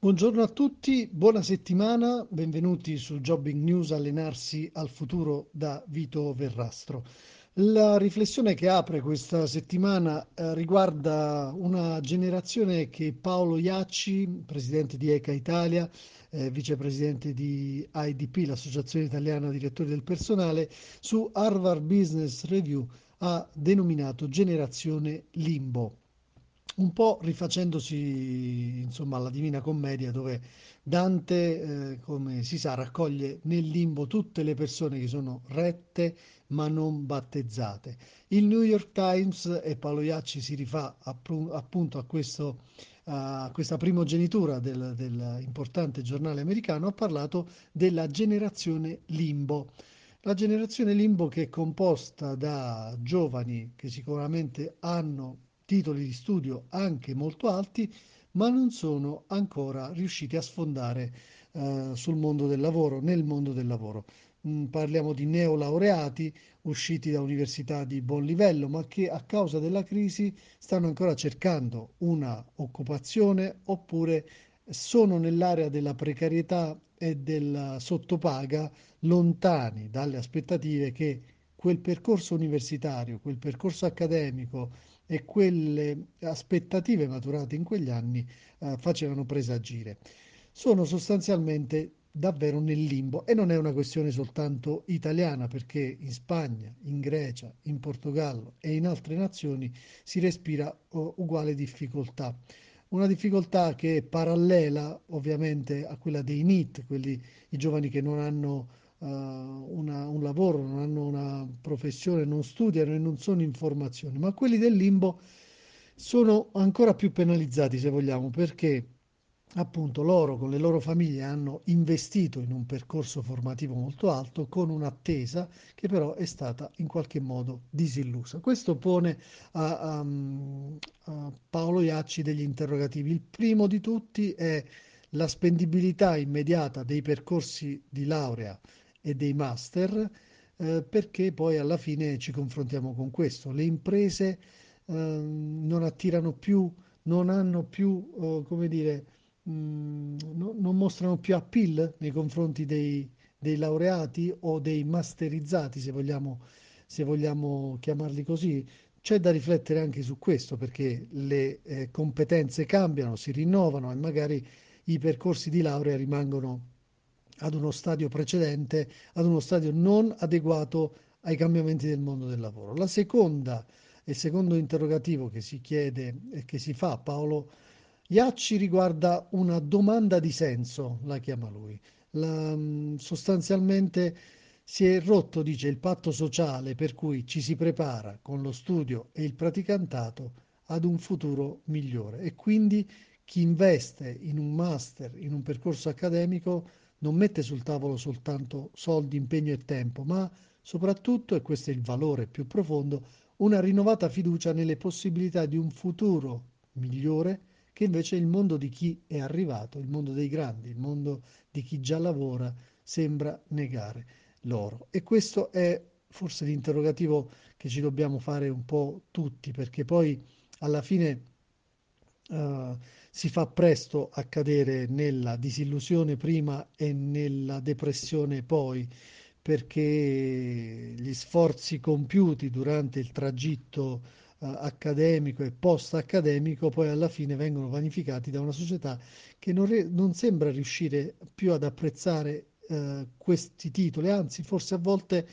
Buongiorno a tutti, buona settimana, benvenuti su Jobbing News Allenarsi al futuro da Vito Verrastro. La riflessione che apre questa settimana eh, riguarda una generazione che Paolo Iacci, presidente di ECA Italia, eh, vicepresidente di IDP, l'Associazione Italiana Direttori del Personale, su Harvard Business Review ha denominato generazione limbo un po' rifacendosi insomma alla Divina Commedia dove Dante, eh, come si sa, raccoglie nel limbo tutte le persone che sono rette ma non battezzate. Il New York Times, e Paolo Iacci si rifà appunto a, questo, a questa primogenitura del, dell'importante giornale americano, ha parlato della generazione limbo. La generazione limbo che è composta da giovani che sicuramente hanno titoli di studio anche molto alti, ma non sono ancora riusciti a sfondare eh, sul mondo del lavoro, nel mondo del lavoro. Mm, parliamo di neolaureati usciti da università di buon livello, ma che a causa della crisi stanno ancora cercando una occupazione oppure sono nell'area della precarietà e della sottopaga lontani dalle aspettative che quel percorso universitario, quel percorso accademico e quelle aspettative maturate in quegli anni eh, facevano presagire. Sono sostanzialmente davvero nel limbo e non è una questione soltanto italiana perché in Spagna, in Grecia, in Portogallo e in altre nazioni si respira uh, uguale difficoltà. Una difficoltà che è parallela ovviamente a quella dei NIT, quelli i giovani che non hanno uh, una, un lavoro, non hanno una professione, non studiano e non sono in formazione, ma quelli del limbo sono ancora più penalizzati se vogliamo perché appunto loro con le loro famiglie hanno investito in un percorso formativo molto alto con un'attesa che però è stata in qualche modo disillusa. Questo pone a, a, a Paolo Iacci degli interrogativi. Il primo di tutti è la spendibilità immediata dei percorsi di laurea e dei master, eh, perché poi alla fine ci confrontiamo con questo. Le imprese eh, non attirano più, non hanno più, eh, come dire, mh, mm, no, non mostrano più appeal nei confronti dei, dei laureati o dei masterizzati, se vogliamo, se vogliamo chiamarli così. C'è da riflettere anche su questo perché le eh, competenze cambiano, si rinnovano e magari i percorsi di laurea rimangono ad uno stadio precedente, ad uno stadio non adeguato ai cambiamenti del mondo del lavoro. La seconda, il secondo interrogativo che si chiede e che si fa a Paolo Iacci riguarda una domanda di senso, la chiama lui. La, mm, sostanzialmente si è rotto, dice, il patto sociale per cui ci si prepara con lo studio e il praticantato ad un futuro migliore e quindi chi investe in un master, in un percorso accademico, non mette sul tavolo soltanto soldi, impegno e tempo, ma soprattutto, e questo è il valore più profondo, una rinnovata fiducia nelle possibilità di un futuro migliore che invece il mondo di chi è arrivato, il mondo dei grandi, il mondo di chi già lavora, sembra negare loro. E questo è forse l'interrogativo che ci dobbiamo fare un po' tutti, perché poi alla fine uh, si fa presto a cadere nella disillusione prima e nella depressione poi, perché gli sforzi compiuti durante il tragitto uh, accademico e post-accademico poi alla fine vengono vanificati da una società che non, re- non sembra riuscire più ad apprezzare uh, questi titoli, anzi forse a volte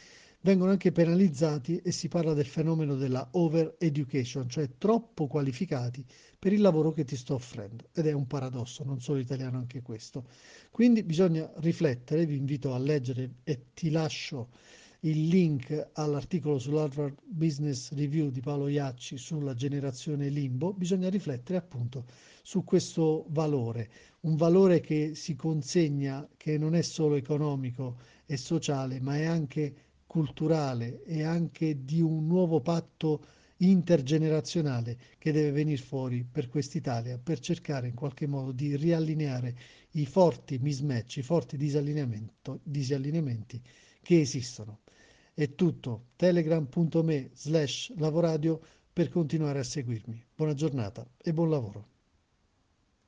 vengono anche penalizzati e si parla del fenomeno della over education, cioè troppo qualificati per il lavoro che ti sto offrendo. Ed è un paradosso, non solo italiano anche questo. Quindi bisogna riflettere, vi invito a leggere e ti lascio il link all'articolo sull'Harvard Business Review di Paolo Iacci sulla generazione limbo, bisogna riflettere appunto su questo valore, un valore che si consegna, che non è solo economico e sociale, ma è anche culturale e anche di un nuovo patto intergenerazionale che deve venire fuori per quest'Italia per cercare in qualche modo di riallineare i forti mismatch, i forti disallineamenti che esistono. È tutto, telegram.me slash lavoradio per continuare a seguirmi. Buona giornata e buon lavoro.